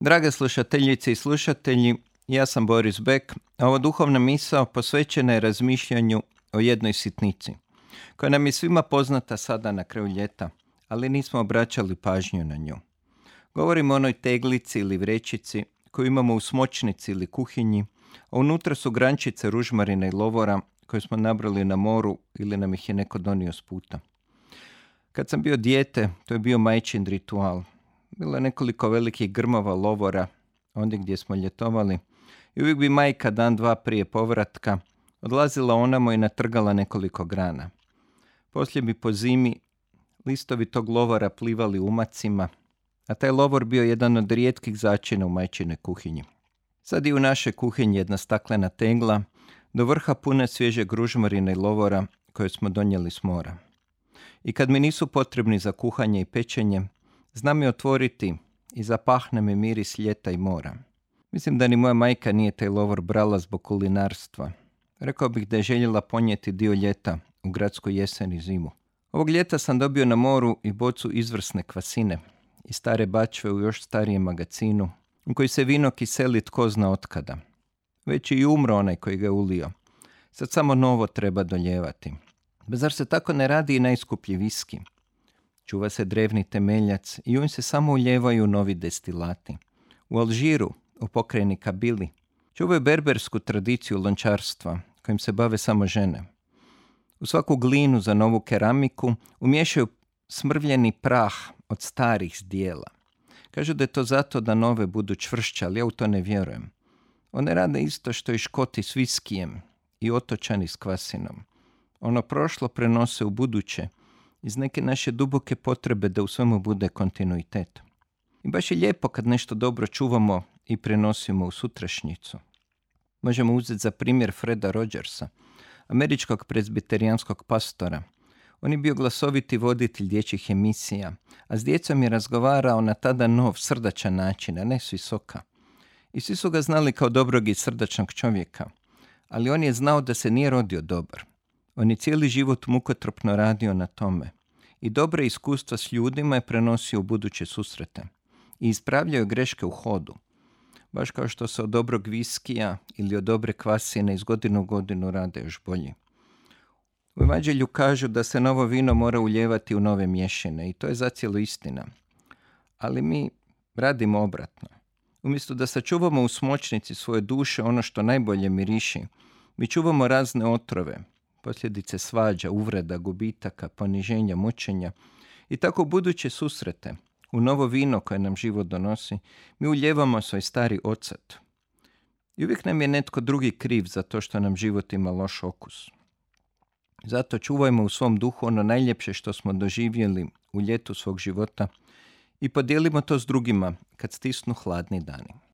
Drage slušateljice i slušatelji, ja sam Boris Bek, a ova duhovna misao posvećena je razmišljanju o jednoj sitnici, koja nam je svima poznata sada na kraju ljeta, ali nismo obraćali pažnju na nju. Govorimo o onoj teglici ili vrećici koju imamo u smočnici ili kuhinji, a unutra su grančice ružmarina i lovora koje smo nabrali na moru ili nam ih je neko donio s puta. Kad sam bio dijete, to je bio majčin ritual – bilo je nekoliko velikih grmova lovora, ondje gdje smo ljetovali. I uvijek bi majka dan dva prije povratka odlazila onamo i natrgala nekoliko grana. Poslije bi po zimi listovi tog lovora plivali umacima, a taj lovor bio jedan od rijetkih začina u majčine kuhinji. Sad i u našoj kuhinji jedna staklena tegla, do vrha pune svježe gružmarine i lovora koje smo donijeli s mora. I kad mi nisu potrebni za kuhanje i pečenje, Zna mi otvoriti i zapahne mi miris ljeta i mora. Mislim da ni moja majka nije taj lovor brala zbog kulinarstva. Rekao bih da je željela ponijeti dio ljeta u gradsku jesen i zimu. Ovog ljeta sam dobio na moru i bocu izvrsne kvasine i stare bačve u još starijem magacinu u koji se vino kiseli tko zna otkada. Već i umro onaj koji ga ulio. Sad samo novo treba doljevati. Zar se tako ne radi i najskuplji viski? Čuva se drevni temeljac i u se samo uljevaju novi destilati. U Alžiru, u pokrajini Kabili, čuvaju berbersku tradiciju lončarstva, kojim se bave samo žene. U svaku glinu za novu keramiku umješaju smrvljeni prah od starih zdjela. Kažu da je to zato da nove budu čvršće, ali ja u to ne vjerujem. One rade isto što i škoti s viskijem i otočani s kvasinom. Ono prošlo prenose u buduće iz neke naše duboke potrebe da u svemu bude kontinuitet. I baš je lijepo kad nešto dobro čuvamo i prenosimo u sutrašnjicu. Možemo uzeti za primjer Freda Rogersa, američkog prezbiterijanskog pastora. On je bio glasoviti voditelj dječjih emisija, a s djecom je razgovarao na tada nov, srdačan način, a ne s visoka. I svi su ga znali kao dobrog i srdačnog čovjeka, ali on je znao da se nije rodio dobar. On je cijeli život mukotropno radio na tome i dobre iskustva s ljudima je prenosio u buduće susrete i ispravljao greške u hodu. Baš kao što se od dobrog viskija ili od dobre kvasine iz godinu u godinu rade još bolji. U Evanđelju kažu da se novo vino mora uljevati u nove mješine i to je zacijelo istina. Ali mi radimo obratno. Umjesto da sačuvamo u smočnici svoje duše ono što najbolje miriši, mi čuvamo razne otrove, posljedice svađa, uvreda, gubitaka, poniženja, mučenja i tako buduće susrete u novo vino koje nam život donosi, mi uljevamo svoj stari ocat. I uvijek nam je netko drugi kriv za to što nam život ima loš okus. Zato čuvajmo u svom duhu ono najljepše što smo doživjeli u ljetu svog života i podijelimo to s drugima kad stisnu hladni dani.